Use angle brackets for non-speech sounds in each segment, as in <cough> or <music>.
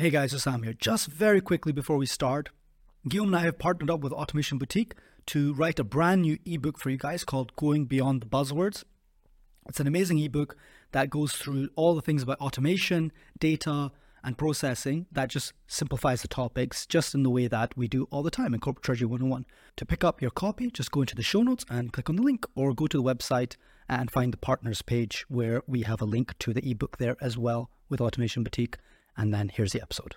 Hey guys, Sam here. Just very quickly before we start, Guillaume and I have partnered up with Automation Boutique to write a brand new ebook for you guys called Going Beyond the Buzzwords. It's an amazing ebook that goes through all the things about automation, data, and processing that just simplifies the topics just in the way that we do all the time in Corporate Treasury 101. To pick up your copy, just go into the show notes and click on the link or go to the website and find the partners page where we have a link to the ebook there as well with Automation Boutique. And then here's the episode.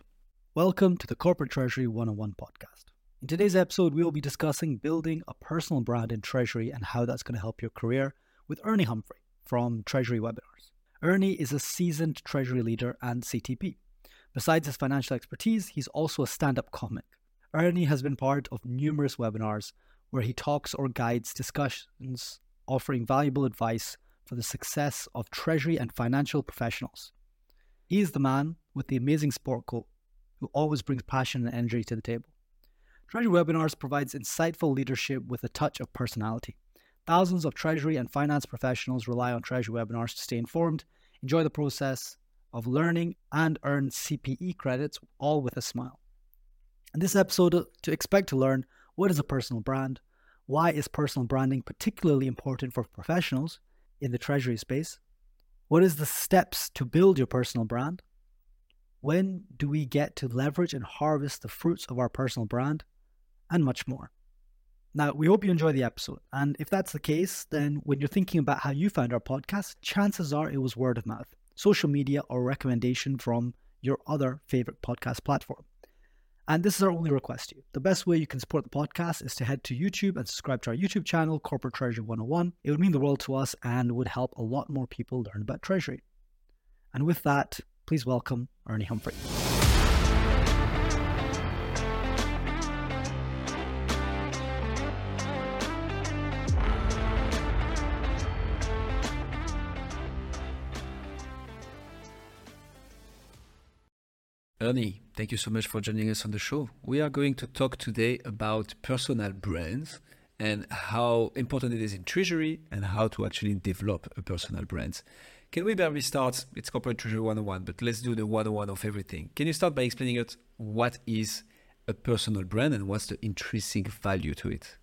Welcome to the Corporate Treasury 101 podcast. In today's episode, we will be discussing building a personal brand in Treasury and how that's going to help your career with Ernie Humphrey from Treasury Webinars. Ernie is a seasoned Treasury leader and CTP. Besides his financial expertise, he's also a stand up comic. Ernie has been part of numerous webinars where he talks or guides discussions offering valuable advice for the success of Treasury and financial professionals. He is the man with the amazing sport coat who always brings passion and energy to the table. Treasury Webinars provides insightful leadership with a touch of personality. Thousands of Treasury and finance professionals rely on Treasury Webinars to stay informed, enjoy the process of learning, and earn CPE credits, all with a smile. In this episode, to expect to learn what is a personal brand, why is personal branding particularly important for professionals in the Treasury space, what is the steps to build your personal brand, when do we get to leverage and harvest the fruits of our personal brand? And much more. Now, we hope you enjoy the episode. And if that's the case, then when you're thinking about how you found our podcast, chances are it was word of mouth, social media, or recommendation from your other favorite podcast platform. And this is our only request to you. The best way you can support the podcast is to head to YouTube and subscribe to our YouTube channel, Corporate Treasury 101. It would mean the world to us and would help a lot more people learn about Treasury. And with that, Please welcome Ernie Humphrey. Ernie, thank you so much for joining us on the show. We are going to talk today about personal brands and how important it is in treasury and how to actually develop a personal brand. Can we barely start? It's corporate treasury 101, but let's do the 101 of everything. Can you start by explaining it what is a personal brand and what's the intrinsic value to it?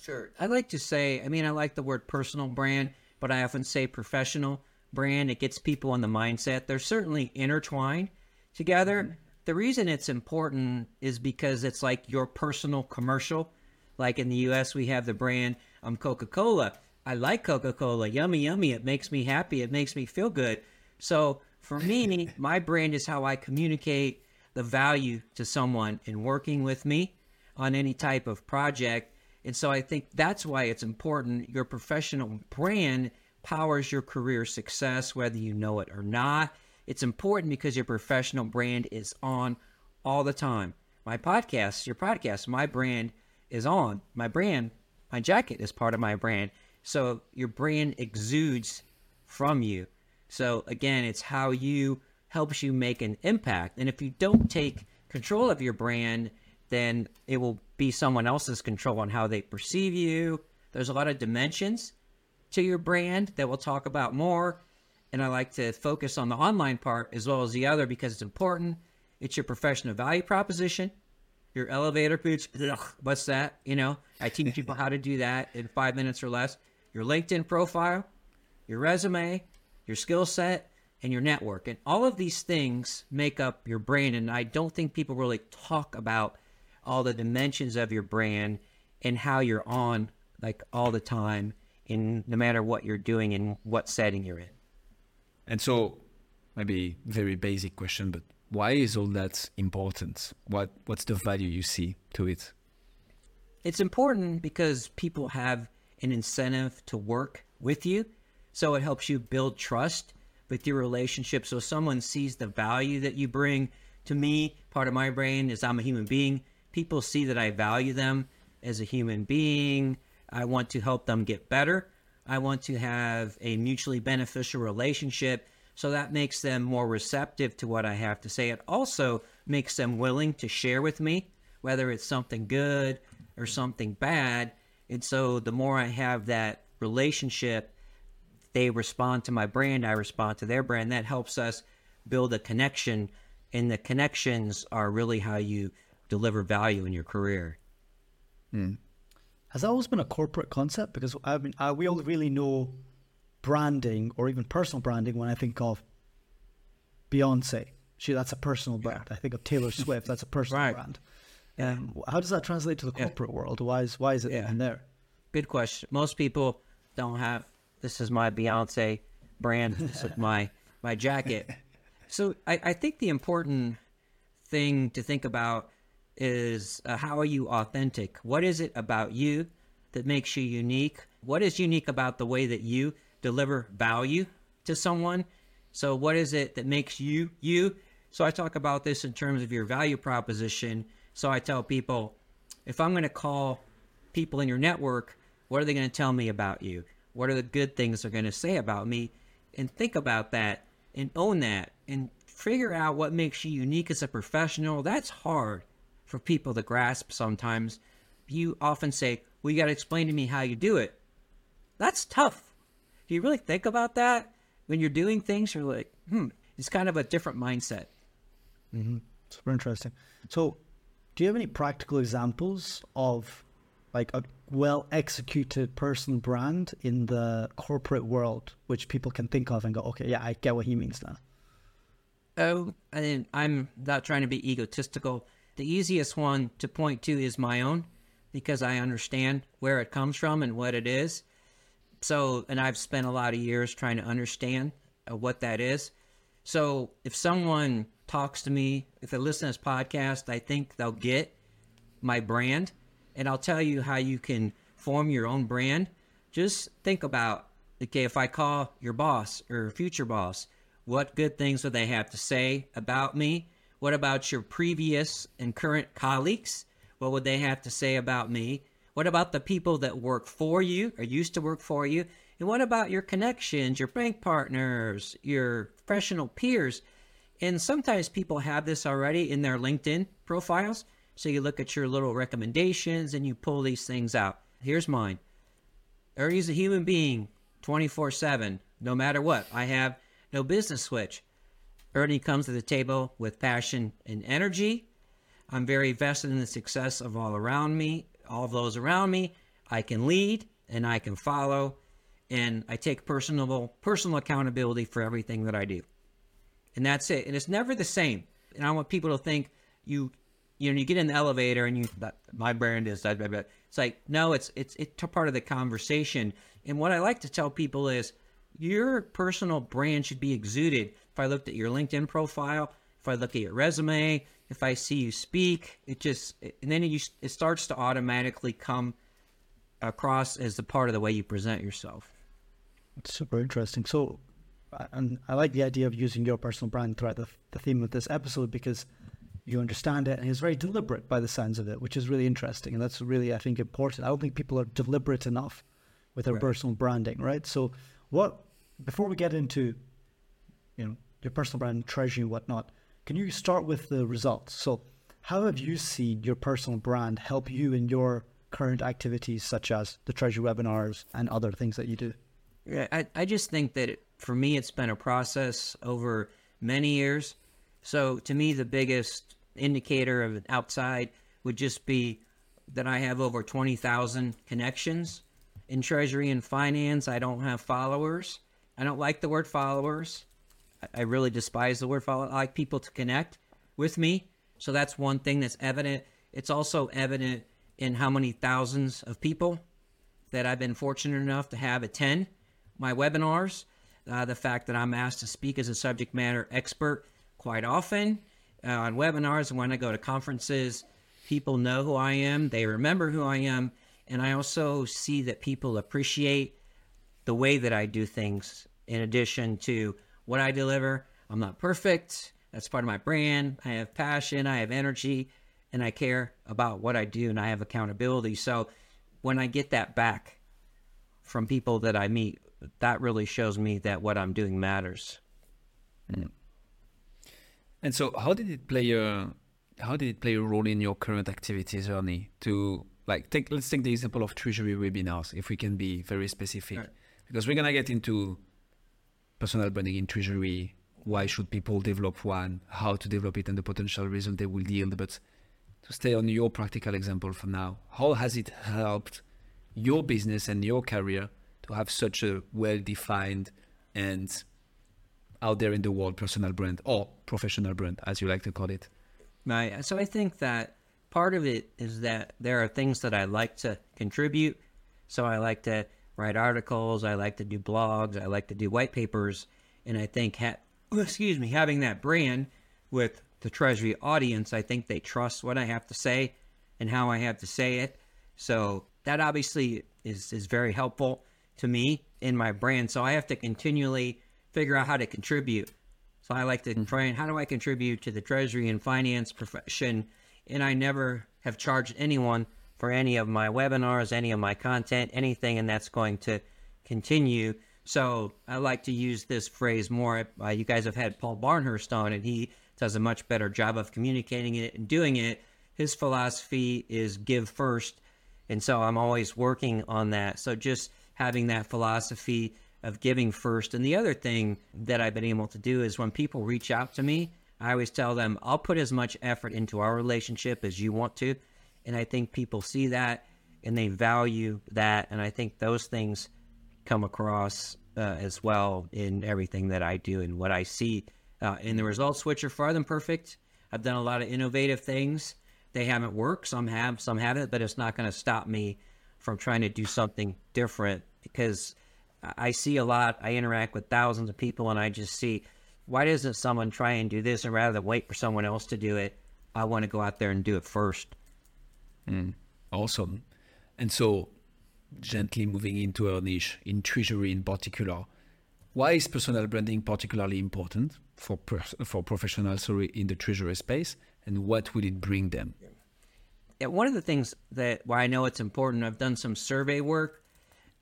Sure. I like to say, I mean, I like the word personal brand, but I often say professional brand. It gets people in the mindset. They're certainly intertwined together. Mm-hmm. The reason it's important is because it's like your personal commercial. Like in the US, we have the brand um, Coca Cola. I like Coca Cola. Yummy, yummy. It makes me happy. It makes me feel good. So for me, <laughs> my brand is how I communicate the value to someone in working with me on any type of project. And so I think that's why it's important. Your professional brand powers your career success, whether you know it or not. It's important because your professional brand is on all the time. My podcast, your podcast, my brand is on. My brand, my jacket is part of my brand. So your brand exudes from you. So again, it's how you helps you make an impact. And if you don't take control of your brand, then it will be someone else's control on how they perceive you. There's a lot of dimensions to your brand that we'll talk about more. And I like to focus on the online part as well as the other because it's important. It's your professional value proposition, your elevator pitch. What's that? You know, I teach <laughs> people how to do that in five minutes or less your LinkedIn profile, your resume, your skill set, and your network. And all of these things make up your brand. And I don't think people really talk about all the dimensions of your brand and how you're on like all the time in no matter what you're doing and what setting you're in. And so maybe very basic question, but why is all that important? What what's the value you see to it? It's important because people have an incentive to work with you. So it helps you build trust with your relationship. So someone sees the value that you bring to me. Part of my brain is I'm a human being. People see that I value them as a human being. I want to help them get better. I want to have a mutually beneficial relationship. So that makes them more receptive to what I have to say. It also makes them willing to share with me, whether it's something good or something bad. And so the more I have that relationship, they respond to my brand, I respond to their brand. That helps us build a connection and the connections are really how you deliver value in your career. Hmm. Has that always been a corporate concept? Because I mean, uh, we all really know branding or even personal branding when I think of Beyonce. She, that's a personal brand. I think of Taylor <laughs> Swift. That's a personal Right. brand. Yeah. Um, how does that translate to the corporate world? Why is why is it Yeah. in there? Good question. Most people don't have this is my Beyonce brand. <laughs> This is my my jacket. So I, I think the important thing to think about is uh, how are you authentic? What is it about you that makes you unique? What is unique about the way that you deliver value to someone? So what is it that makes you you? So I talk about this in terms of your value proposition. So I tell people if I'm going to call people in your network, what are they going to tell me about you? What are the good things they're going to say about me? And think about that and own that and figure out what makes you unique as a professional. That's hard for people to grasp sometimes. You often say, Well, you got to explain to me how you do it. That's tough. Do you really think about that? When you're doing things, you're like, hmm, it's kind of a different mindset. Super interesting. So, do you have any practical examples of like a well executed personal brand in the corporate world, which people can think of and go, okay, yeah, I get what he means now. Oh, and I'm not trying to be egotistical. The easiest one to point to is my own because I understand where it comes from and what it is. So, and I've spent a lot of years trying to understand uh, what that is. So, if someone talks to me, if they listen to this podcast, I think they'll get my brand and I'll tell you how you can form your own brand. Just think about okay, if I call your boss or future boss, what good things would they have to say about me? What about your previous and current colleagues? What would they have to say about me? What about the people that work for you or used to work for you? And what about your connections, your bank partners, your professional peers? And sometimes people have this already in their LinkedIn profiles. So you look at your little recommendations and you pull these things out. Here's mine. Ernie's a human being 24 7, no matter what. I have no business switch. Ernie comes to the table with passion and energy. I'm very vested in the success of all around me, all of those around me. I can lead and I can follow, and I take personal personal accountability for everything that I do. And that's it. And it's never the same. And I want people to think you you know you get in the elevator and you my brand is that. it's like no it's it's it's part of the conversation and what i like to tell people is your personal brand should be exuded if i looked at your linkedin profile if i look at your resume if i see you speak it just and then you it starts to automatically come across as the part of the way you present yourself It's super interesting. So, and I like the idea of using your personal brand throughout the, the theme of this episode because you understand it and it's very deliberate by the sounds of it, which is really interesting. And that's really, I think, important. I don't think people are deliberate enough with their Right. personal branding, right? So, what, before we get into, you know, your personal brand, treasury, and whatnot, can you start with the results? So, how have you seen your personal brand help you in your current activities, such as the treasury webinars and other things that you do? Yeah, I, I just think that it, for me, it's been a process over many years. So to me, the biggest indicator of outside would just be that I have over 20,000 connections in treasury and finance. I don't have followers. I don't like the word followers. I- really despise the word follow. I like people to connect with me. So that's one thing that's evident. It's also evident in how many thousands of people that I've been fortunate enough to have attend my webinars. Uh, the fact that I'm asked to speak as a subject matter expert quite often uh, on webinars and when I go to conferences, people know who I am, they remember who I am, and I also see that people appreciate the way that I do things in addition to what I deliver. I'm not perfect. That's part of my brand. I have passion, I have energy, and I care about what I do and I have accountability. So when I get that back from people that I meet, that really shows me that what I'm doing matters. Mm. And so, how did it play a how did it play a role in your current activities, Ernie? To like take let's take the example of treasury webinars, if we can be very specific, Right. Because we're gonna get into personal branding in treasury why should people develop one, how to develop it, and the potential result they will yield. But to stay on your practical example for now, how has it helped your business and your career to have such a well-defined and out there in the world personal brand or professional brand, as you like to call it? Right. So I think that part of it is that there are things that I like to contribute. So I like to write articles, I like to do blogs, I like to do white papers, and I think ha- oh, excuse me, having that brand with the Treasury audience, I think they trust what I have to say and how I have to say it. So that obviously is is very helpful to me in my brand. So I have to continually figure out how to contribute. So I like to mm. try and how do I contribute to the treasury and finance profession? And I never have charged anyone for any of my webinars, any of my content, anything, and that's going to continue. So I like to use this phrase more. Uh, you guys have had Paul Barnhurst on, and he does a much better job of communicating it and doing it. His philosophy is give first. And so I'm always working on that. So just having that philosophy of giving first. And the other thing that I've been able to do is when people reach out to me, I always tell them, I'll put as much effort into our relationship as you want to. And I think people see that and they value that. And I think those things come across uh, as well in everything that I do and what I see uh, in the results, which are far than perfect. I've done a lot of innovative things. They haven't worked. Some have, some haven't, but it's not going to stop me from trying to do something different because I see a lot. I interact with thousands of people, and I just see why doesn't someone try and do this, and rather than wait for someone else to do it, I want to go out there and do it first. Mm, awesome. And so, gently moving into our niche in treasury in particular, why is personal branding particularly important for for professionals sorry, in the treasury space, and what will it bring them? Yeah, one of the things that why I know it's important, I've done some survey work,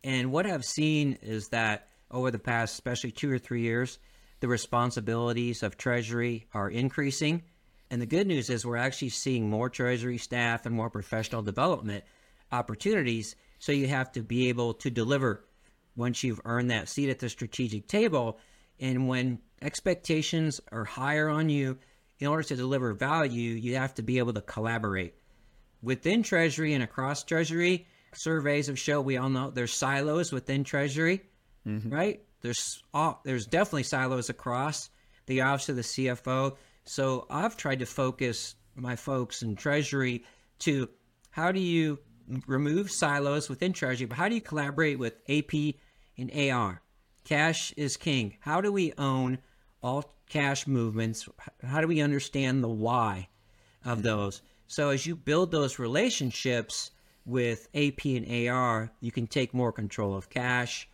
and what I've seen is that over the past, especially two or three years, the responsibilities of Treasury are increasing. And the good news is we're actually seeing more Treasury staff and more professional development opportunities. So you have to be able to deliver once you've earned that seat at the strategic table. And when expectations are higher on you, in order to deliver value, you have to be able to collaborate within Treasury and across Treasury. Surveys have shown we all know there's silos within Treasury, mm-hmm. right? There's all, there's definitely silos across the office of the CFO. So I've tried to focus my folks in Treasury to how do you remove silos within Treasury, but how do you collaborate with AP and AR? Cash is king. How do we own all cash movements? How do we understand the why of those? So as you build those relationships with AP and AR, you can take more control of cash,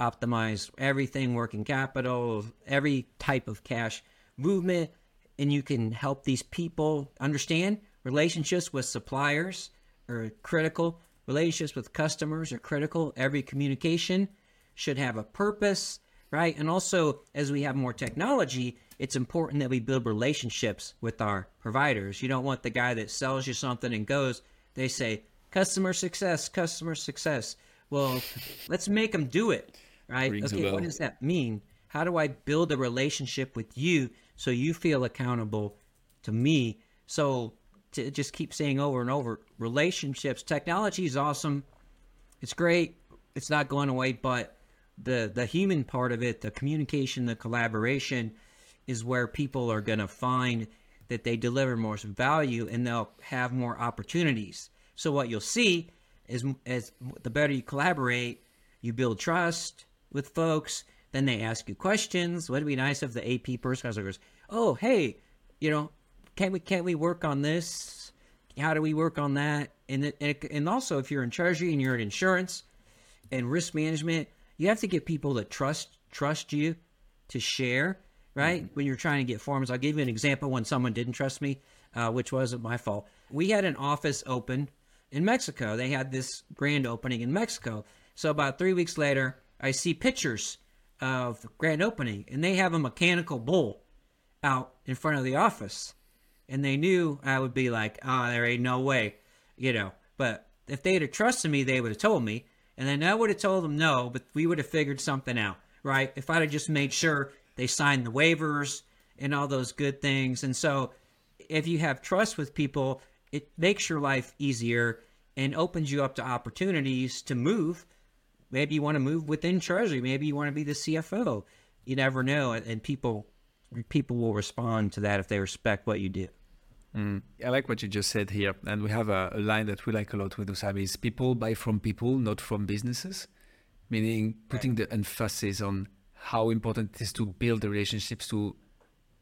optimize everything, working capital, every type of cash movement, and you can help these people understand relationships with suppliers are critical, relationships with customers are critical. Every communication should have a purpose, right? And also, as we have more technology, it's important that we build relationships with our providers. You don't want the guy that sells you something and goes, they say, customer success, customer success. Well, let's make them do it, right? Rings okay, what does that mean? How do I build a relationship with you so you feel accountable to me? So to just keep saying over and over, relationships, technology is awesome. It's great. It's not going away, but the the human part of it, the communication, the collaboration, is where people are going to find that they deliver more value and they'll have more opportunities. So what you'll see is as the better you collaborate, you build trust with folks. Then they ask you questions. Would it be nice if the AP person goes, "Oh, hey, you know, can we can we work on this? How do we work on that?" And it, and also, if you're in treasury and you're in insurance and risk management, you have to get people to trust trust you to share right? Mm-hmm. When you're trying to get forms. I'll give you an example when someone didn't trust me, uh, which wasn't my fault. We had an office open in Mexico. They had this grand opening in Mexico. So about three weeks later, I see pictures of the grand opening, and they have a mechanical bull out in front of the office. And they knew I would be like, oh, there ain't no way, you know. But if they'd have trusted me, they would have told me. And then I would have told them no, but we would have figured something out, right? If I'd have just made sure they sign the waivers and all those good things. And so if you have trust with people, it makes your life easier and opens you up to opportunities to move. Maybe you want to move within Treasury. Maybe you want to be the CFO. You never know, and people people will respond to that if they respect what you do. Mm. I like what you just said here, and we have a, a line that we like a lot with Usami: is people buy from people, not from businesses. Meaning putting right. the emphasis on how important it is to build the relationships to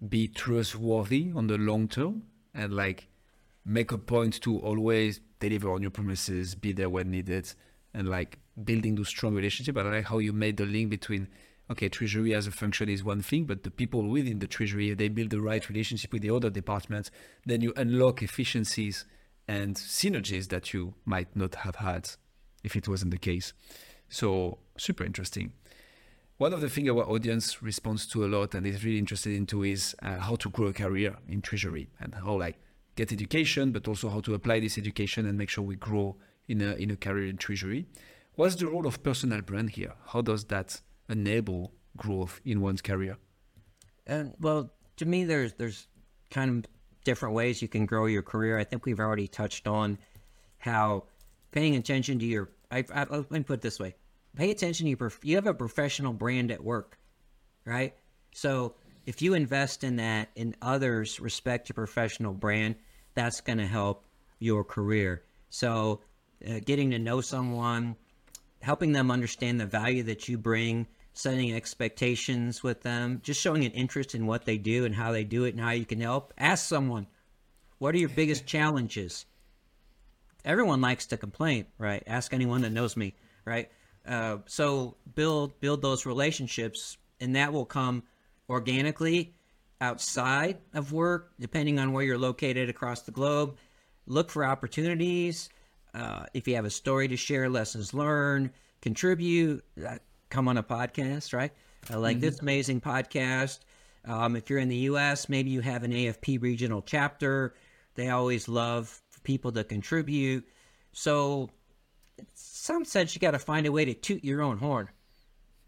be trustworthy on the long term and like make a point to always deliver on your promises, be there when needed, and like building those strong relationships. I like how you made the link between okay, treasury as a function is one thing, but the people within the treasury they build the right relationship with the other departments, then you unlock efficiencies and synergies that you might not have had if it wasn't the case. So super interesting. One of the things our audience responds to a lot and is really interested into is uh, how to grow a career in treasury and how like get education, but also how to apply this education and make sure we grow in a in a career in treasury. What's the role of personal brand here? How does that enable growth in one's career? And well, to me, there's there's kind of different ways you can grow your career. I think we've already touched on how paying attention to your. I, I, let me put it this way: pay attention to your. You have a professional brand at work, right? So if you invest in that and others respect your professional brand, that's going to help your career. So, uh, getting to know someone, helping them understand the value that you bring, setting expectations with them, just showing an interest in what they do and how they do it and how you can help. Ask someone, what are your biggest challenges? Everyone likes to complain, right? Ask anyone that knows me, right? Uh, so build build those relationships, and that will come organically outside of work, depending on where you're located across the globe. Look for opportunities. Uh, if you have a story to share, lessons learned, contribute, uh, come on a podcast, right? Uh, like mm-hmm. this amazing podcast. Um, if you're in the U.S., maybe you have an AFP regional chapter. They always love people to contribute. So, some sense, you got to find a way to toot your own horn,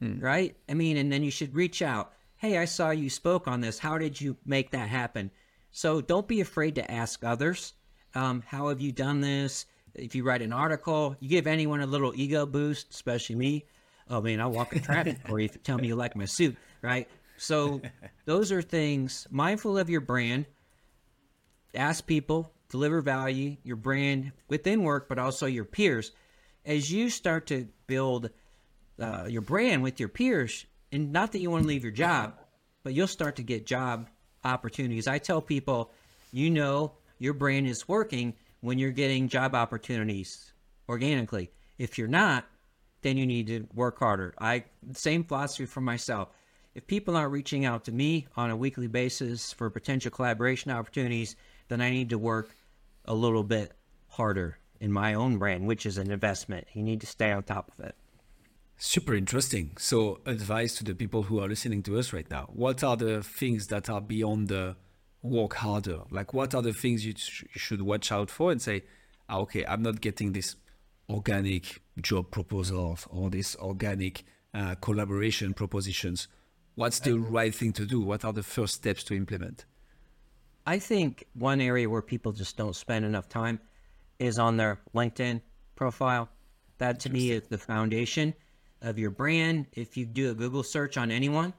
hmm. right? I mean, and then you should reach out hey, I saw you spoke on this. How did you make that happen? So don't be afraid to ask others. Um, how have you done this? If you write an article, you give anyone a little ego boost, especially me. Oh man, I'll walk in traffic <laughs> for you if you tell me you like my suit, right? So those are things mindful of your brand. Ask people, deliver value, your brand within work, but also your peers. As you start to build uh, your brand with your peers, and not that you want to leave your job, but you'll start to get job opportunities. I tell people, you know, your brand is working when you're getting job opportunities organically. If you're not, then you need to work harder. I same philosophy for myself. If people aren't reaching out to me on a weekly basis for potential collaboration opportunities, then I need to work a little bit harder in my own brand, which is an investment. You need to stay on top of it. Super interesting. So, advice to the people who are listening to us right now. What are the things that are beyond the work harder? Like, what are the things you, sh- should watch out for and say, ah, okay, I'm not getting this organic job proposals or this organic uh, collaboration propositions. What's the right thing to do? What are the first steps to implement? I think one area where people just don't spend enough time is on their LinkedIn profile. That to me is the foundation of your brand. If you do a Google search on anyone,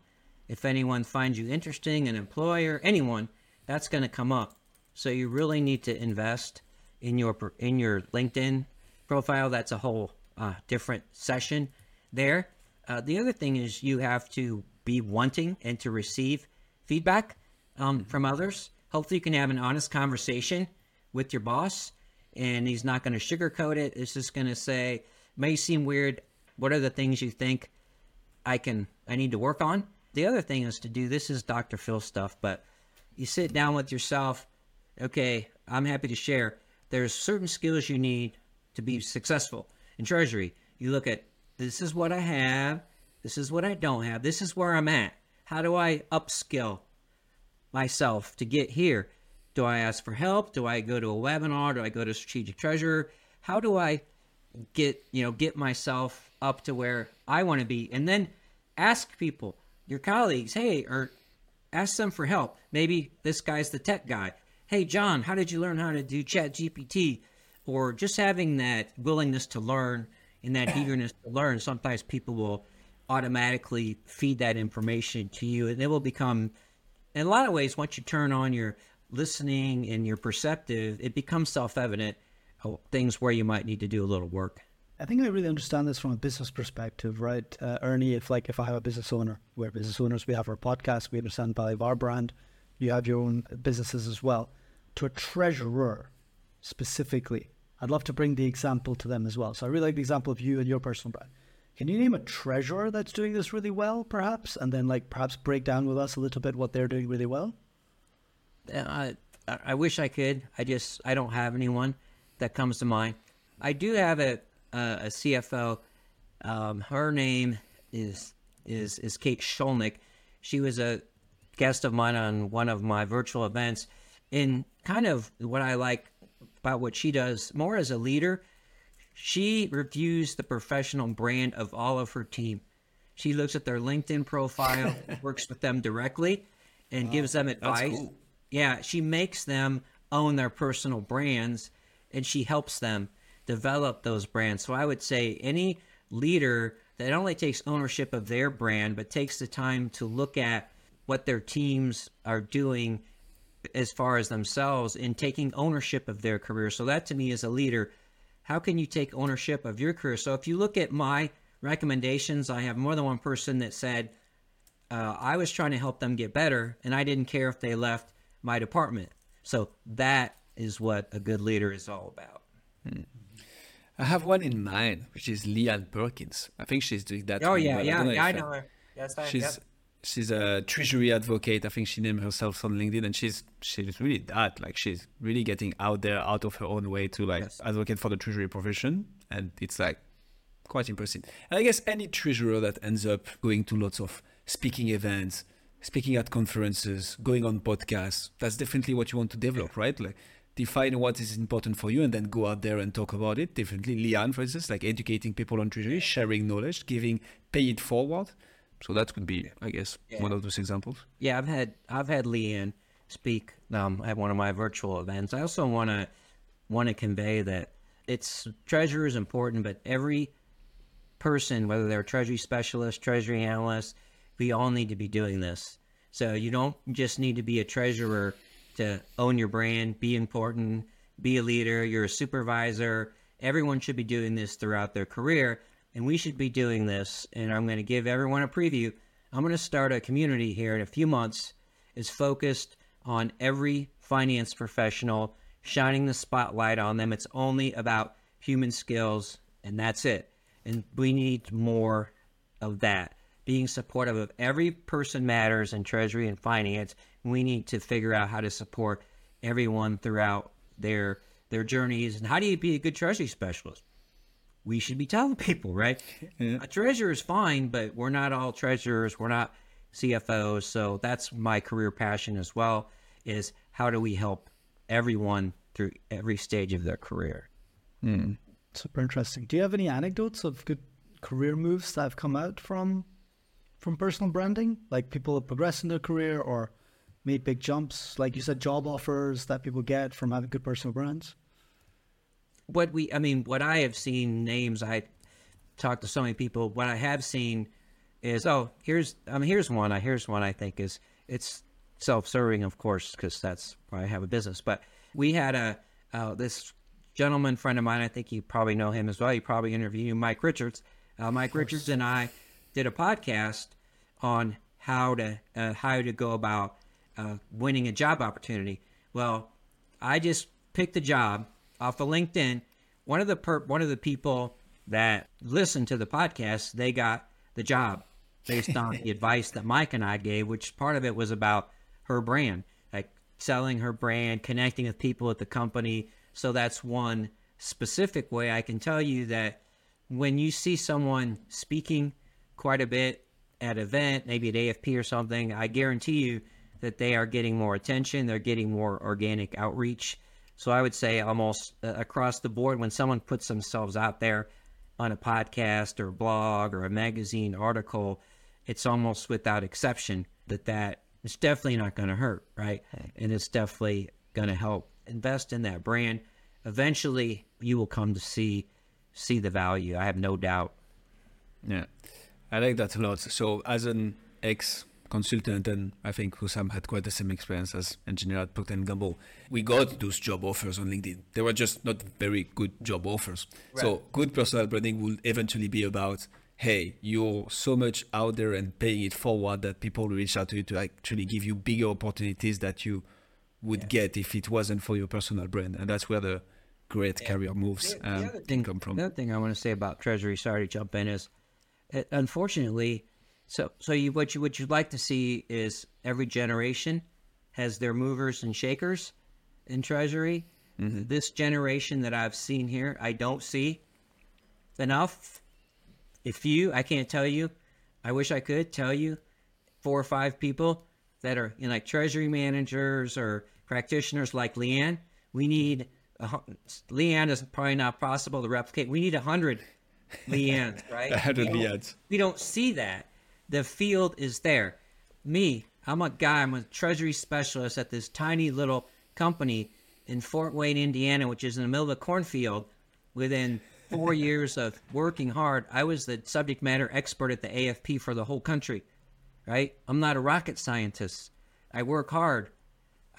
if anyone finds you interesting, an employer, anyone, that's going to come up. So you really need to invest in your in your LinkedIn profile. That's a whole uh, different session there. Uh, the other thing is you have to be wanting and to receive feedback um, from others. Hopefully, you can have an honest conversation with your boss, and he's not going to sugarcoat it. It's just going to say, "May seem weird. What are the things you think I can I need to work on? The other thing is to do this is Dr. Phil stuff, but you sit down with yourself, okay, I'm happy to share. There's certain skills you need to be successful in treasury. You look at this is what I have, this is what I don't have, this is where I'm at. How do I upskill myself to get here? Do I ask for help? Do I go to a webinar? Do I go to strategic treasurer? How do I get, you know, get myself up to where I want to be. And then ask people, your colleagues, hey, or ask them for help. Maybe this guy's the tech guy. Hey, John, how did you learn how to do Chat GPT? Or just having that willingness to learn and that <clears throat> eagerness to learn. Sometimes people will automatically feed that information to you, and it will become, in a lot of ways, once you turn on your listening and your perceptive, it becomes self evident things where you might need to do a little work. I think I really understand this from a business perspective, right, uh, Ernie? If like if I have a business owner, we're business owners, we have our podcast, we understand value of our brand. You have your own businesses as well. To a treasurer, specifically, I'd love to bring the example to them as well. So I really like the example of you and your personal brand. Can you name a treasurer that's doing this really well, perhaps, and then like perhaps break down with us a little bit what they're doing really well? I I wish I could. I just I don't have anyone that comes to mind. I do have a a, a CFO. Um, her name is is is Kate Sholnick. She was a guest of mine on one of my virtual events. In kind of what I like about what she does, more as a leader, she reviews the professional brand of all of her team. She looks at their LinkedIn profile, <laughs> works with them directly, and wow, gives them advice. Cool. Yeah, she makes them own their personal brands and she helps them develop those brands. So I would say any leader that only takes ownership of their brand, but takes the time to look at what their teams are doing as far as themselves in taking ownership of their career. So that to me is a leader. How can you take ownership of your career? So if you look at my recommendations, I have more than one person that said, uh, I was trying to help them get better, and I didn't care if they left my department. So that is what a good leader is all about. Hmm. I have one in mind, which is Leanne Perkins. I think she's doing that. Oh yeah, yeah, I, yeah, I know her. Yes, I, she's yep. she's a treasury advocate. I think she named herself on LinkedIn, and she's she's really that. Like she's really getting out there, out of her own way to like yes. advocate for the treasury profession, and it's like quite impressive. And I guess any treasurer that ends up going to lots of speaking events, speaking at conferences, going on podcasts, that's definitely what you want to develop, right? Like define what is important for you and then go out there and talk about it differently. Leanne, for instance, like educating people on treasury, sharing knowledge, giving pay it forward. So that could be, I guess, yeah. one of those examples. Yeah, I've had I've had Leanne speak um, at one of my virtual events. I also want to want to convey that it's treasury is important, but every person, whether they're a treasury specialist, treasury analyst, we all need to be doing this. So you don't just need to be a treasurer to own your brand, be important, be a leader, you're a supervisor. Everyone should be doing this throughout their career, and we should be doing this. And I'm going to give everyone a preview. I'm going to start a community here in a few months. It's focused on every finance professional, shining the spotlight on them. It's only about human skills, and that's it. And we need more of that. Being supportive of every person matters in treasury and finance we need to figure out how to support everyone throughout their their journeys. And how do you be a good treasury specialist? We should be telling <laughs> people, right? Yeah. A treasurer is fine, but we're not all treasurers. We're not CFOs. So that's my career passion as well. Is how do we help everyone through every stage of their career? Hmm. Super interesting. Do you have any anecdotes of good career moves that have come out from from personal branding? Like people progress in their career or made big jumps, like you said, job offers that people get from having good personal brands? What we, I mean, what I have seen names, I talked to so many people. What I have seen is, oh, here's, I mean, here's one. I here's one I think is it's self-serving, of course, because that's why I have a business. But we had a uh, this gentleman friend of mine. I think you probably know him as well. You probably interviewed Mike Richards. Uh, Mike Richards and I did a podcast on how to uh, how to go about uh, winning a job opportunity. Well, I just picked a job off of LinkedIn. One of the per- one of the people that listened to the podcast, they got the job based on the <laughs> advice that Mike and I gave, which part of it was about her brand, like selling her brand, connecting with people at the company. So that's one specific way I can tell you that when you see someone speaking quite a bit at event, maybe at AFP or something, I guarantee you that they are getting more attention, they're getting more organic outreach. So I would say almost uh, across the board, when someone puts themselves out there on a podcast or blog or a magazine article, it's almost without exception that that it's definitely not going to hurt, right? And it's definitely going to help. Invest in that brand. Eventually, you will come to see see the value. I have no doubt. Yeah, I like that a lot. So, as an ex consultant, and I think Hussam had quite the same experience as engineer at Procter & Gamble, we got those job offers on LinkedIn. They were just not very good job offers. So, good personal branding will eventually be about hey, you're so much out there and paying it forward that people reach out to you to actually give you bigger opportunities that you would get if it wasn't for your personal brand. And that's where the great career moves The- the um, thing, come from. The other thing I want to say about Treasury, sorry to jump in, is it, unfortunately, so so you what you what you'd like to see is every generation has their movers and shakers in Treasury. Mm-hmm. This generation that I've seen here, I don't see enough. If you, I can't tell you, I wish I could tell you four or five people that are you know, like treasury managers or practitioners like Leanne. We need a, Leanne is probably not possible to replicate. We need a hundred Leannes, <laughs> right? 100 We don't- Leannes. We don't see that. The field is there. Me, I'm a guy. I'm a treasury specialist at this tiny little company in Fort Wayne, Indiana, which is in the middle of a cornfield. Within four <laughs> years of working hard, I was the subject matter expert at the AFP for the whole country. Right? I'm not a rocket scientist. I work hard.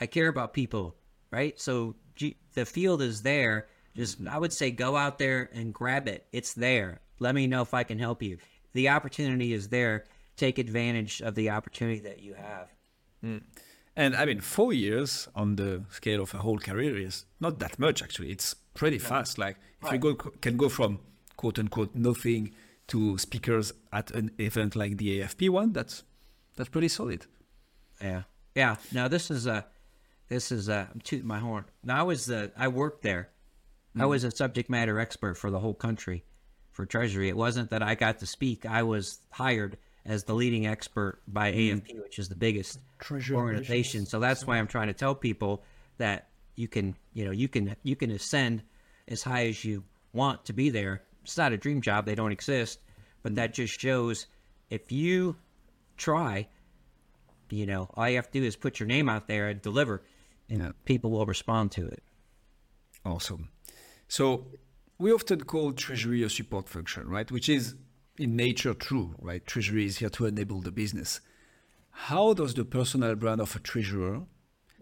I care about people. Right? So G- the field is there. Just I would say go out there and grab it. It's there. Let me know if I can help you. The opportunity is there. Take advantage of the opportunity that you have. Hmm. And I mean, four years on the scale of a whole career is not that much, actually. It's pretty fast. Like, if you go, can go from quote unquote nothing to speakers at an event like the AFP one, that's that's pretty solid. Yeah, yeah. No, this is a, this is a. I'm tooting my horn. Now I was the. I worked there. I mm-hmm. was a subject matter expert for the whole country, for Treasury. It wasn't that I got to speak. I was hired as the leading expert by mm-hmm. AFP, which is the biggest Treasury organization. So that's why I'm trying to tell people that you can, you know, you can you can ascend as high as you want to be there. It's not a dream job; they don't exist. But that just shows if you try, you know, all you have to do is put your name out there and deliver, and Yeah. people will respond to it. Awesome. So we often call Treasury a support function, right? Which is in nature true, right? Treasury is here to enable the business. How does the personal brand of a treasurer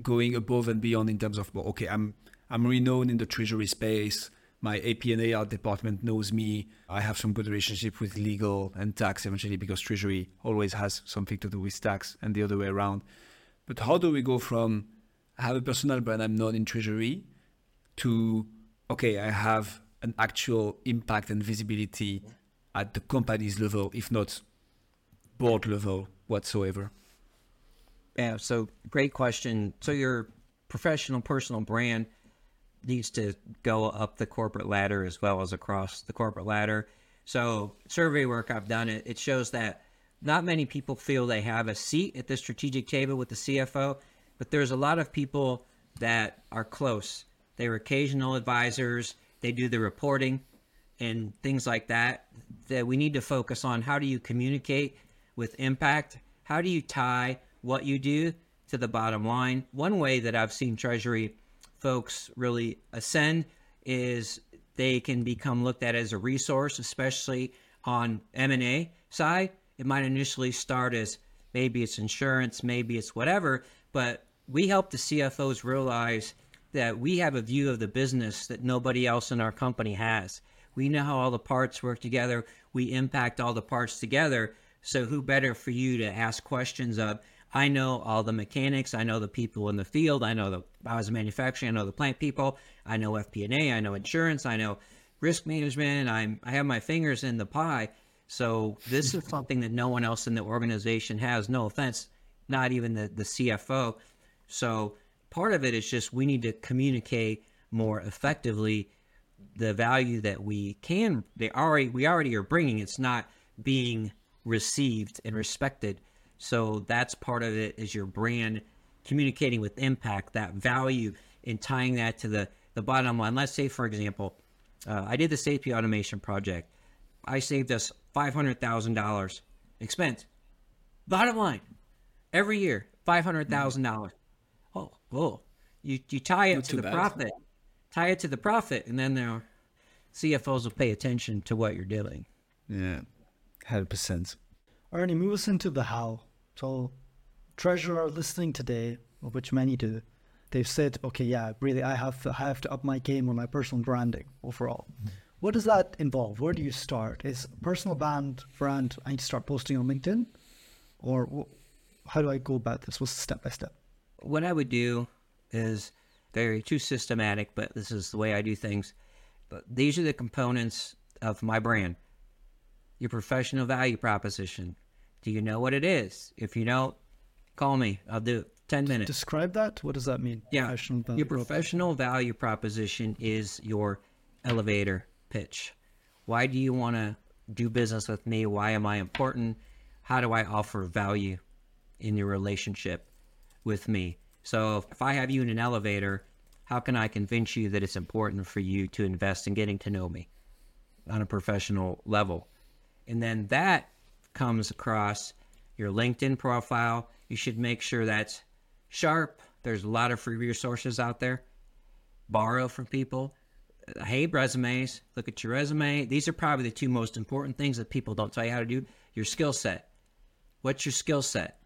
going above and beyond in terms of okay, I'm I'm renowned in the treasury space. My AP and AR department knows me. I have some good relationship with legal and tax eventually because treasury always has something to do with tax and the other way around. But how do we go from I have a personal brand, I'm not in treasury, to okay, I have an actual impact and visibility at the company's level, if not board level whatsoever. Yeah, so great question. So your professional personal brand needs to go up the corporate ladder as well as across the corporate ladder. So survey work I've done it it shows that not many people feel they have a seat at the strategic table with the CFO, but there's a lot of people that are close. They're occasional advisors, they do the reporting and things like that that we need to focus on how do you communicate with impact? How do you tie what you do to the bottom line? One way that i've seen treasury folks really ascend is they can become looked at as a resource especially on m&a side. It might initially start as maybe it's insurance maybe it's whatever but we help the cfos realize that we have a view of the business that nobody else in our company has we know how all the parts work together. We impact all the parts together. So who better for you to ask questions of? I know all the mechanics. I know the people in the field. I know the I was a manufacturer. I know the plant people. I know FP&A. I know insurance. I know risk management. I'm I have my fingers in the pie. So this is <laughs> something that no one else in the organization has. No offense, not even the the CFO. So part of it is just we need to communicate more effectively the value that we can they already we already are bringing. It's not being received and respected. So that's part of it is your brand communicating with impact that value and tying that to the the bottom line. Let's say for example uh, i did the safety automation project. I saved us $500000 expense. Bottom line every year $500000 whoa! You you tie it Not to the bad. profit, tie it to the profit, and then their CFOs will pay attention to what you're doing. Yeah, hundred percent. Ernie, move us into the how. So, treasurer listening today, of which many do, they've said, okay, yeah, really, I have to, I have to up my game on my personal branding overall. Mm-hmm. What does that involve? Where do you start? Is personal brand brand I need to start posting on LinkedIn, or wh- how do I go about this? What's the step by step? What I would do is very too systematic, but this is the way I do things. But these are the components of my brand. Your professional value proposition. Do you know what it is? If you don't, call me. I'll do it. 10 minutes. Describe that. What does that mean? Yeah. Professional value Your professional value proposition is your elevator pitch. Why do you want to do business with me? Why am I important? How do I offer value in your relationship with me? So if I have you in an elevator, how can I convince you that it's important for you to invest in getting to know me on a professional level? And then that comes across your LinkedIn profile. You should make sure that's sharp. There's a lot of free resources out there. Borrow from people. Hey, resumes. Look at your resume. These are probably the two most important things that people don't tell you how to do. Your skill set. What's your skill set?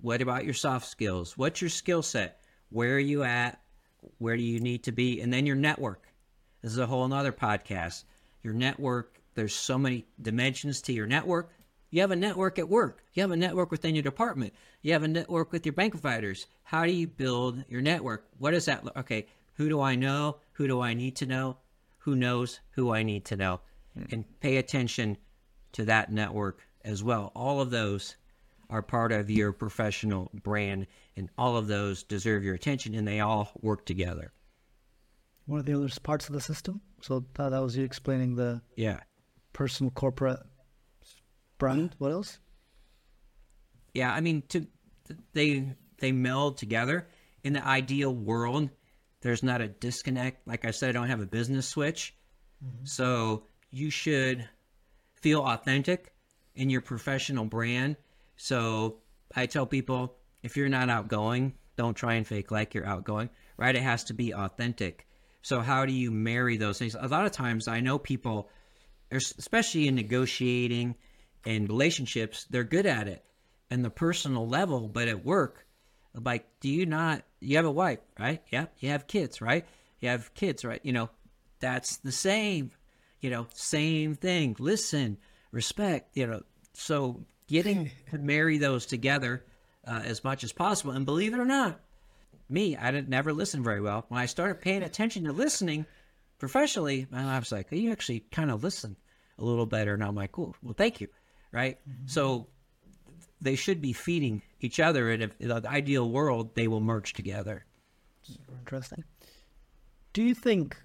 What about your soft skills? What's your skill set? Where are you at? Where do you need to be? And then your network. This is a whole nother podcast. Your network, there's so many dimensions to your network. You have a network at work. You have a network within your department. You have a network with your bank providers. How do you build your network? What does that look? Okay, who do I know? Who do I need to know? Who knows who I need to know? Hmm. And pay attention to that network as well. All of those are part of your professional brand, and all of those deserve your attention, and they all work together. One of the other parts of the system. So that, that was you explaining the Yeah. personal corporate brand. What else? Yeah, I mean, to they they meld together. In the ideal world, there's not a disconnect. Like I said, I don't have a business switch, mm-hmm. so you should feel authentic in your professional brand. So I tell people, if you're not outgoing, don't try and fake like you're outgoing. Right? It has to be authentic. So how do you marry those things? A lot of times, I know people, especially in negotiating and relationships, they're good at it and the personal level, but at work, like, do you not, you have a wife, right? Yeah. You have kids, right? You have kids, right? You know, that's the same, you know, same thing. Listen, respect, you know. So getting <laughs> to marry those together uh, as much as possible. And believe it or not, me, I didn't never listen very well. When I started paying attention to listening professionally, I was like, you actually kind of listen a little better. And I'm like, cool. Well, thank you. Right. So they should be feeding each other. And if in the ideal world, they will merge together. Super Interesting. Do you think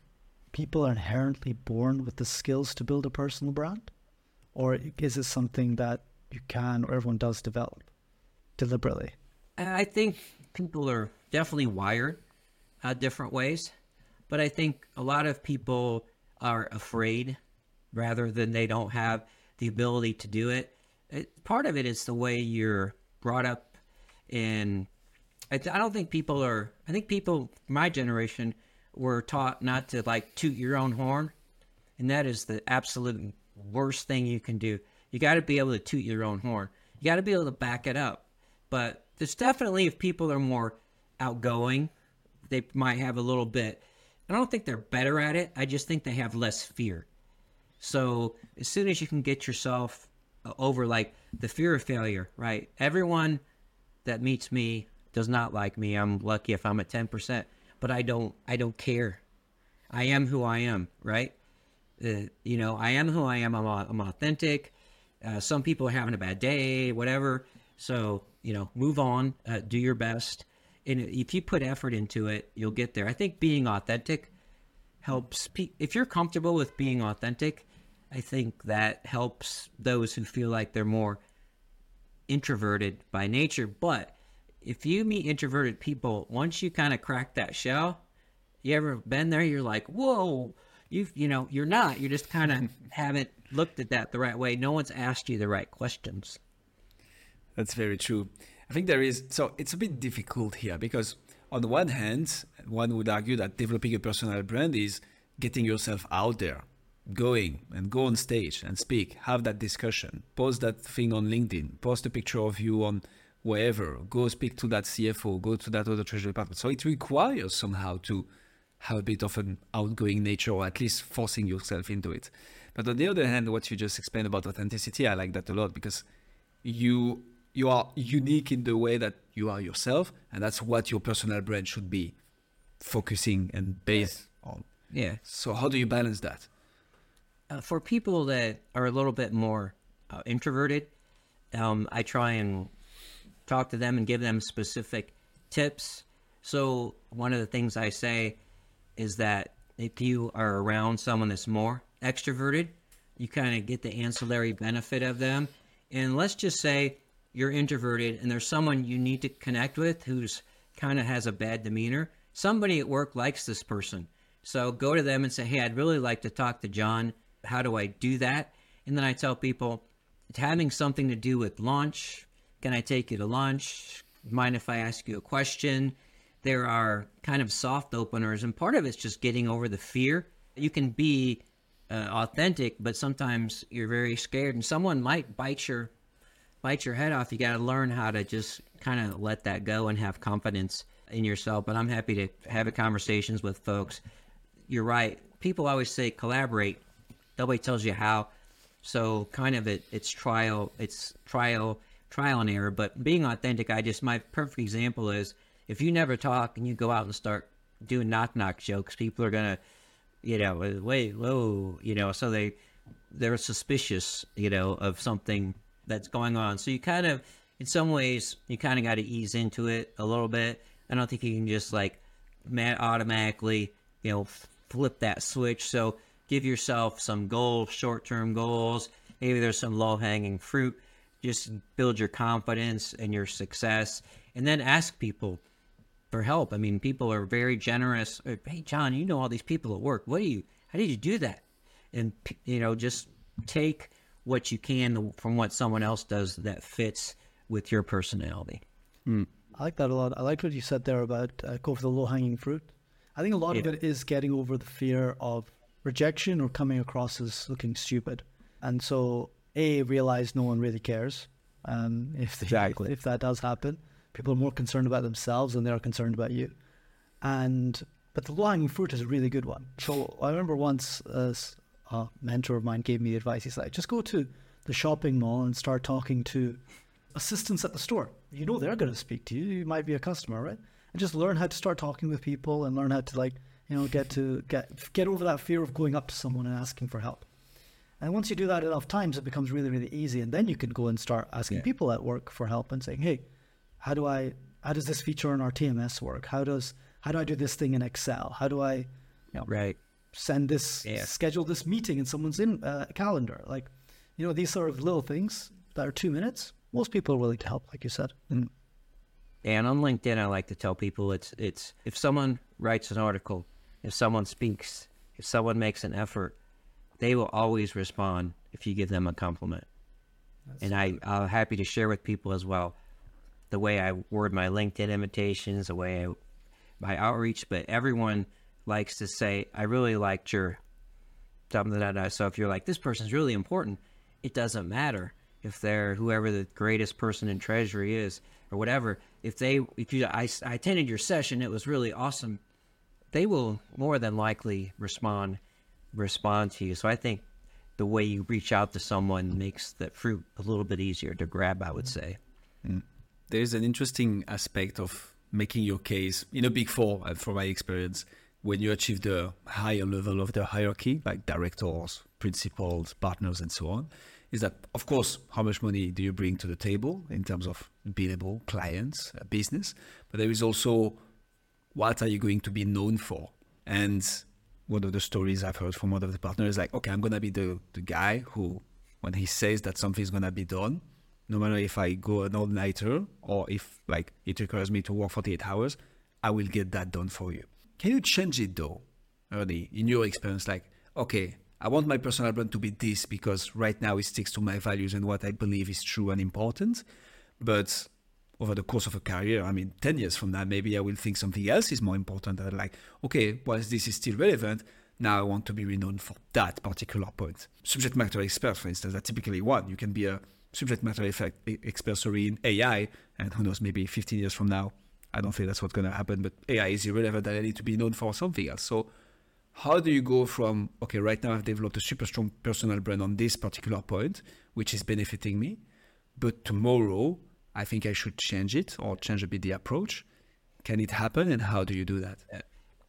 people are inherently born with the skills to build a personal brand? Or is it something that you can or everyone does develop deliberately? I think people are definitely wired uh, different ways, but I think a lot of people are afraid rather than they don't have the ability to do it. it part of it is the way you're brought up in. I, I don't think people are. I think people, my generation, were taught not to like toot your own horn, and that is the absolute worst thing you can do. You got to be able to toot your own horn. You got to be able to back it up. But there's definitely if people are more outgoing, they might have a little bit. I don't think they're better at it. I just think they have less fear. So as soon as you can get yourself uh, over like the fear of failure, right? Everyone that meets me does not like me. I'm lucky if I'm at 10%, but I don't I don't care. I am who I am, right? Uh, you know, I am who I am. I'm, I'm authentic. Uh, some people are having a bad day, whatever. So, you know, move on, uh, do your best. And if you put effort into it, you'll get there. I think being authentic helps. Pe- if you're comfortable with being authentic, I think that helps those who feel like they're more introverted by nature. But if you meet introverted people, once you kind of crack that shell, you ever been there? You're like, whoa, you you know, you're not. You just kind of <laughs> haven't looked at that the right way. No one's asked you the right questions. That's very true. I think there is, so it's a bit difficult here because on the one hand, one would argue that developing a personal brand is getting yourself out there, going and go on stage and speak, have that discussion, post that thing on LinkedIn, post a picture of you on wherever, go speak to that CFO, go to that other treasury department. So it requires somehow to have a bit of an outgoing nature or at least forcing yourself into it. But on the other hand, what you just explained about authenticity, I like that a lot because you you are unique in the way that you are yourself, and that's what your personal brand should be focusing and based on. Yeah. So how do you balance that? Uh, for people that are a little bit more uh, introverted, um, I try and talk to them and give them specific tips. So one of the things I say is that if you are around someone that's more extroverted, you kind of get the ancillary benefit of them. And let's just say you're introverted and there's someone you need to connect with who's kind of has a bad demeanor. Somebody at work likes this person. So go to them and say, Hey, I'd really like to talk to John. How do I do that? And then I tell people it's having something to do with lunch. Can I take you to lunch? Mind if I ask you a question? There are kind of soft openers, and part of it's just getting over the fear. You can be uh, authentic, but sometimes you're very scared, and someone might bite your bite your head off. You got to learn how to just kind of let that go and have confidence in yourself. But I'm happy to have conversations with folks. You're right. People always say collaborate. Nobody tells you how. So kind of it, it's trial, it's trial, trial and error. But being authentic, I just my perfect example is if you never talk and you go out and start doing knock knock jokes, people are gonna, you know, wait, whoa, you know, so they they're suspicious, you know, of something that's going on. So you kind of, in some ways, you kind of got to ease into it a little bit. I don't think you can just like automatically, you know, flip that switch. So give yourself some goals, short term goals. Maybe there's some low hanging fruit. Just build your confidence and your success. And then ask people for help. I mean, people are very generous. Hey, John, you know all these people at work. What do you, how did you do that? And, you know, just take what you can from what someone else does that fits with your personality. Mm. I like that a lot. I like what you said there about uh, go for the low hanging fruit. I think a lot yeah. of it is getting over the fear of rejection or coming across as looking stupid. And so, A, realize no one really cares. Um, if, they, exactly. if that does happen, people are more concerned about themselves than they are concerned about you. And but the low hanging fruit is a really good one. So I remember once uh, a mentor of mine gave me the advice. He's like, just go to the shopping mall and start talking to assistants at the store. You know they're going to speak to you. You might be a customer, right? And just learn how to start talking with people and learn how to like, you know, get to get get over that fear of going up to someone and asking for help. And once you do that enough times, it becomes really, really easy. And then you can go and start asking yeah. people at work for help and saying, "Hey, how do I? How does this feature in our TMS work? How does how do I do this thing in Excel? How do I, you know, right? send this, yeah. schedule this meeting in someone's in uh, calendar. Like, you know, these sort of little things that are two minutes. Most people are willing to help, like you said. And, and on LinkedIn, I like to tell people it's it's if someone writes an article, if someone speaks, if someone makes an effort, they will always respond if you give them a compliment. That's and I, I'm happy to share with people as well the way I word my LinkedIn invitations, the way I my outreach, but everyone likes to say, I really liked your something that so if you're like, this person's really important, it doesn't matter if they're whoever the greatest person in treasury is or whatever. If they, if you, I, I attended your session, it was really awesome. They will more than likely respond, respond to you. So I think the way you reach out to someone makes that fruit a little bit easier to grab, I would mm-hmm. say. Mm-hmm. There's an interesting aspect of making your case in a big four, uh, from my experience when you achieve the higher level of the hierarchy, like directors, principals, partners, and so on, is that, of course, how much money do you bring to the table in terms of billable clients, uh, business, but there is also what are you going to be known for? And one of the stories I've heard from one of the partners is like, okay, I'm going to be the, the guy who, when he says that something's going to be done, no matter if I go an all-nighter or if like it requires me to work 48 hours, I will get that done for you. Can you change it though, early in your experience? Like, okay, I want my personal brand to be this because right now it sticks to my values and what I believe is true and important. But over the course of a career, I mean, 10 years from now, maybe I will think something else is more important. And like, okay, whilst this is still relevant, now I want to be renowned for that particular point. Subject matter expert, for instance, that's typically one. You can be a subject matter effect, expert sorry, in AI, and who knows, maybe 15 years from now, I don't think that's what's going to happen, but AI is irrelevant and I need to be known for something else. So how do you go from, okay, right now I've developed a super strong personal brand on this particular point, which is benefiting me, but tomorrow I think I should change it or change a bit the approach. Can it happen and how do you do that?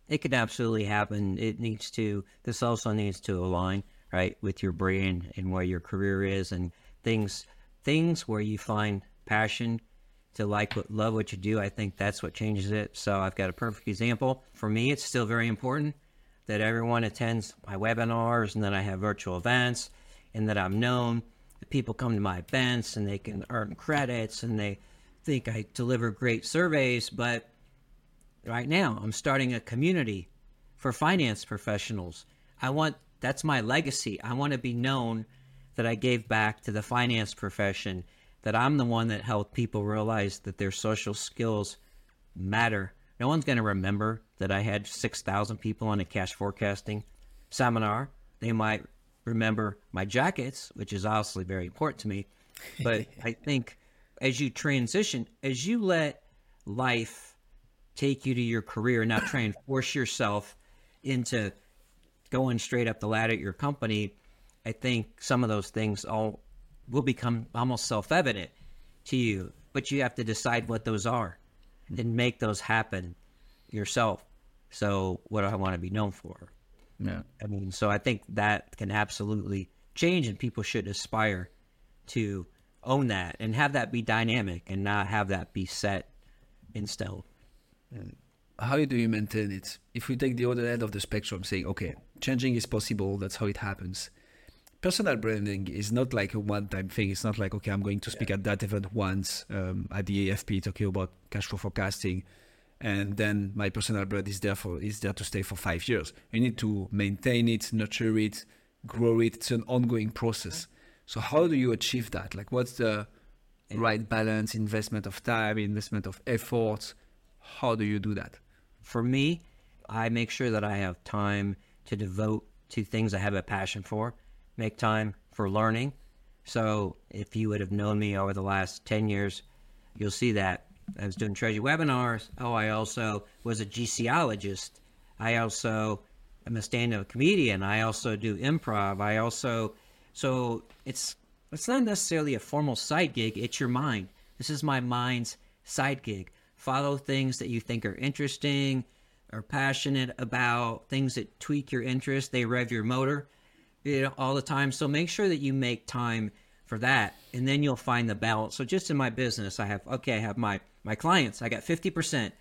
It could absolutely happen. It needs to, this also needs to align, right, with your brand and where your career is and things, things where you find passion to like what, love what you do. I think that's what changes it. So I've got a perfect example. For me, it's still very important that everyone attends my webinars and that I have virtual events and that I'm known. That people come to my events and they can earn credits and they think I deliver great surveys. But right now, I'm starting a community for finance professionals. I want that's my legacy. I want to be known that I gave back to the finance profession, that I'm the one that helped people realize that their social skills matter no one's going to remember that I had 6,000 people on a cash forecasting seminar. They might remember my jackets, which is obviously very important to me. But <laughs> I think as you transition, as you let life take you to your career, not try and force yourself into going straight up the ladder at your company, I think some of those things all will become almost self evident to you. But you have to decide what those are hmm. and make those happen yourself. So what do I want to be known for? Yeah. I mean, so I think that can absolutely change and people should aspire to own that and have that be dynamic and not have that be set in stone. How do you maintain it? If we take the other end of the spectrum, saying, okay, changing is possible, that's how it happens. Personal branding is not like a one time thing. It's not like, okay, I'm going to speak yeah. at that event once um, at the AFP talking about cash flow forecasting and then my personal brand is there for is there to stay for five years. You need to maintain it, nurture it, grow it. It's an ongoing process. So how do you achieve that? Like, what's the right balance, investment of time, investment of effort? How do you do that? For me, I make sure that I have time to devote to things I have a passion for. Make time for learning. So if you would have known me over the last 10 years, you'll see that I was doing treasury webinars. Oh, I also was a GCologist. I also am a stand-up comedian. I also do improv. I also so it's it's not necessarily a formal side gig. It's your mind. This is my mind's side gig. Follow things that you think are interesting, are passionate about, things that tweak your interest. They rev your motor, you know, all the time. So make sure that you make time for that, and then you'll find the balance. So just in my business, I have okay, I have my my clients, I got 50%.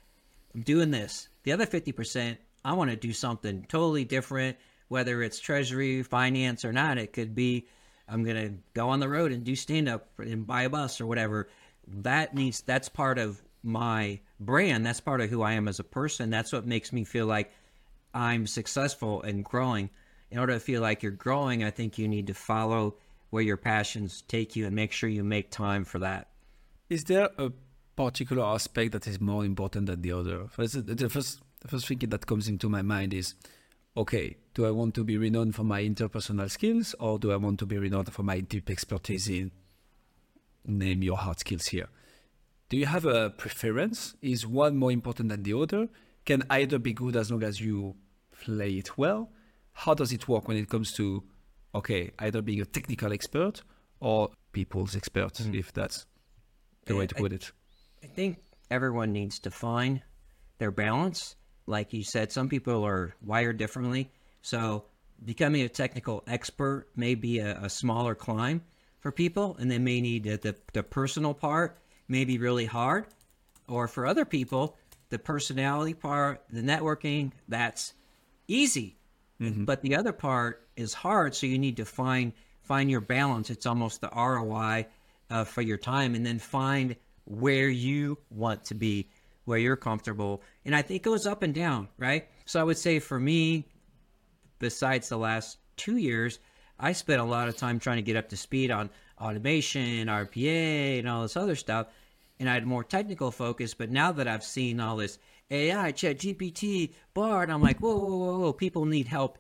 I'm doing this. The other 50%, I want to do something totally different, whether it's treasury, finance, or not. It could be I'm to go on the road and do stand up and buy a bus or whatever. That needs, that's part of my brand. That's part of who I am as a person. That's what makes me feel like I'm successful and growing. In order to feel like you're growing, I think you need to follow where your passions take you and make sure you make time for that. Is there a particular aspect that is more important than the other. First, the first, the first thing that comes into my mind is, okay, do I want to be renowned for my interpersonal skills, or do I want to be renowned for my deep expertise in name your hard skills here? Do you have a preference? Is one more important than the other? Can either be good as long as you play it well? How does it work when it comes to, okay, either being a technical expert or people's expert, mm. if that's the way to put it? I think everyone needs to find their balance. Like you said, some people are wired differently. So becoming a technical expert may be a, a smaller climb for people, and they may need the, the, the personal part may be really hard. Or for other people, the personality part, the networking, that's easy. Mm-hmm. But the other part is hard, so you need to find find your balance. It's almost the ROI uh, for your time, and then find where you want to be, where you're comfortable. And I think it goes up and down, right? So I would say for me, besides the last two years, I spent a lot of time trying to get up to speed on automation, RPA, and all this other stuff. and I had more technical focus. But now that I've seen all this AI, Chat GPT, Bard, I'm like, whoa, whoa, whoa, whoa, people need help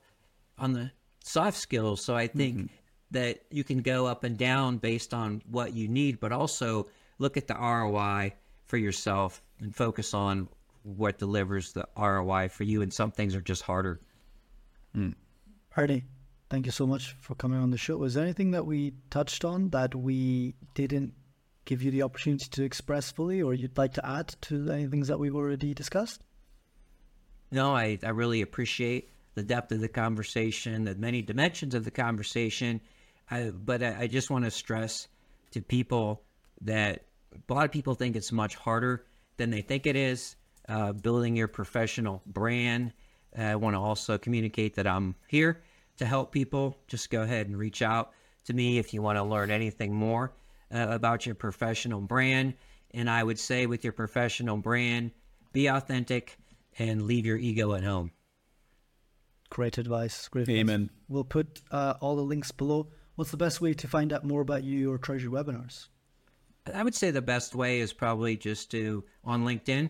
on the soft skills. So I think mm-hmm. that you can go up and down based on what you need, but also look at the ROI for yourself and focus on what delivers the ROI for you. And some things are just harder. Mm. Ernie, thank you so much for coming on the show. Was there anything that we touched on that we didn't give you the opportunity to express fully, or you'd like to add to any things that we've already discussed? No, I, I really appreciate the depth of the conversation, the many dimensions of the conversation. I, but I, I just want to stress to people that a lot of people think it's much harder than they think it is uh, building your professional brand. I want to also communicate that I'm here to help people. Just go ahead and reach out to me if you want to learn anything more uh, about your professional brand. And I would say, with your professional brand, be authentic and leave your ego at home. Great advice. Griffin. Amen. We'll put uh, all the links below. What's the best way to find out more about you or Treasury webinars? I would say the best way is probably just to on LinkedIn.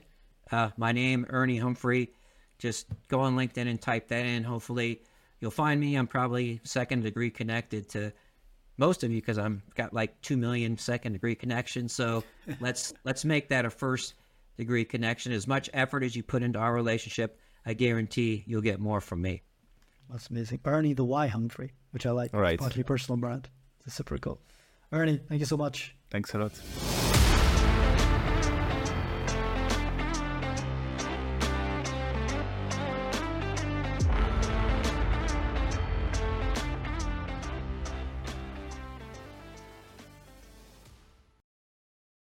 Uh, my name, Ernie Humphrey. Just go on LinkedIn and type that in. Hopefully, you'll find me. I'm probably second degree connected to most of you because I'm got like two million second degree connections. So <laughs> let's let's make that a first degree connection. As much effort as you put into our relationship, I guarantee you'll get more from me. That's amazing. Ernie the Y Humphrey, which I like. All right. Part of your personal brand. It's super cool. Ernie, thank you so much. Thanks a lot.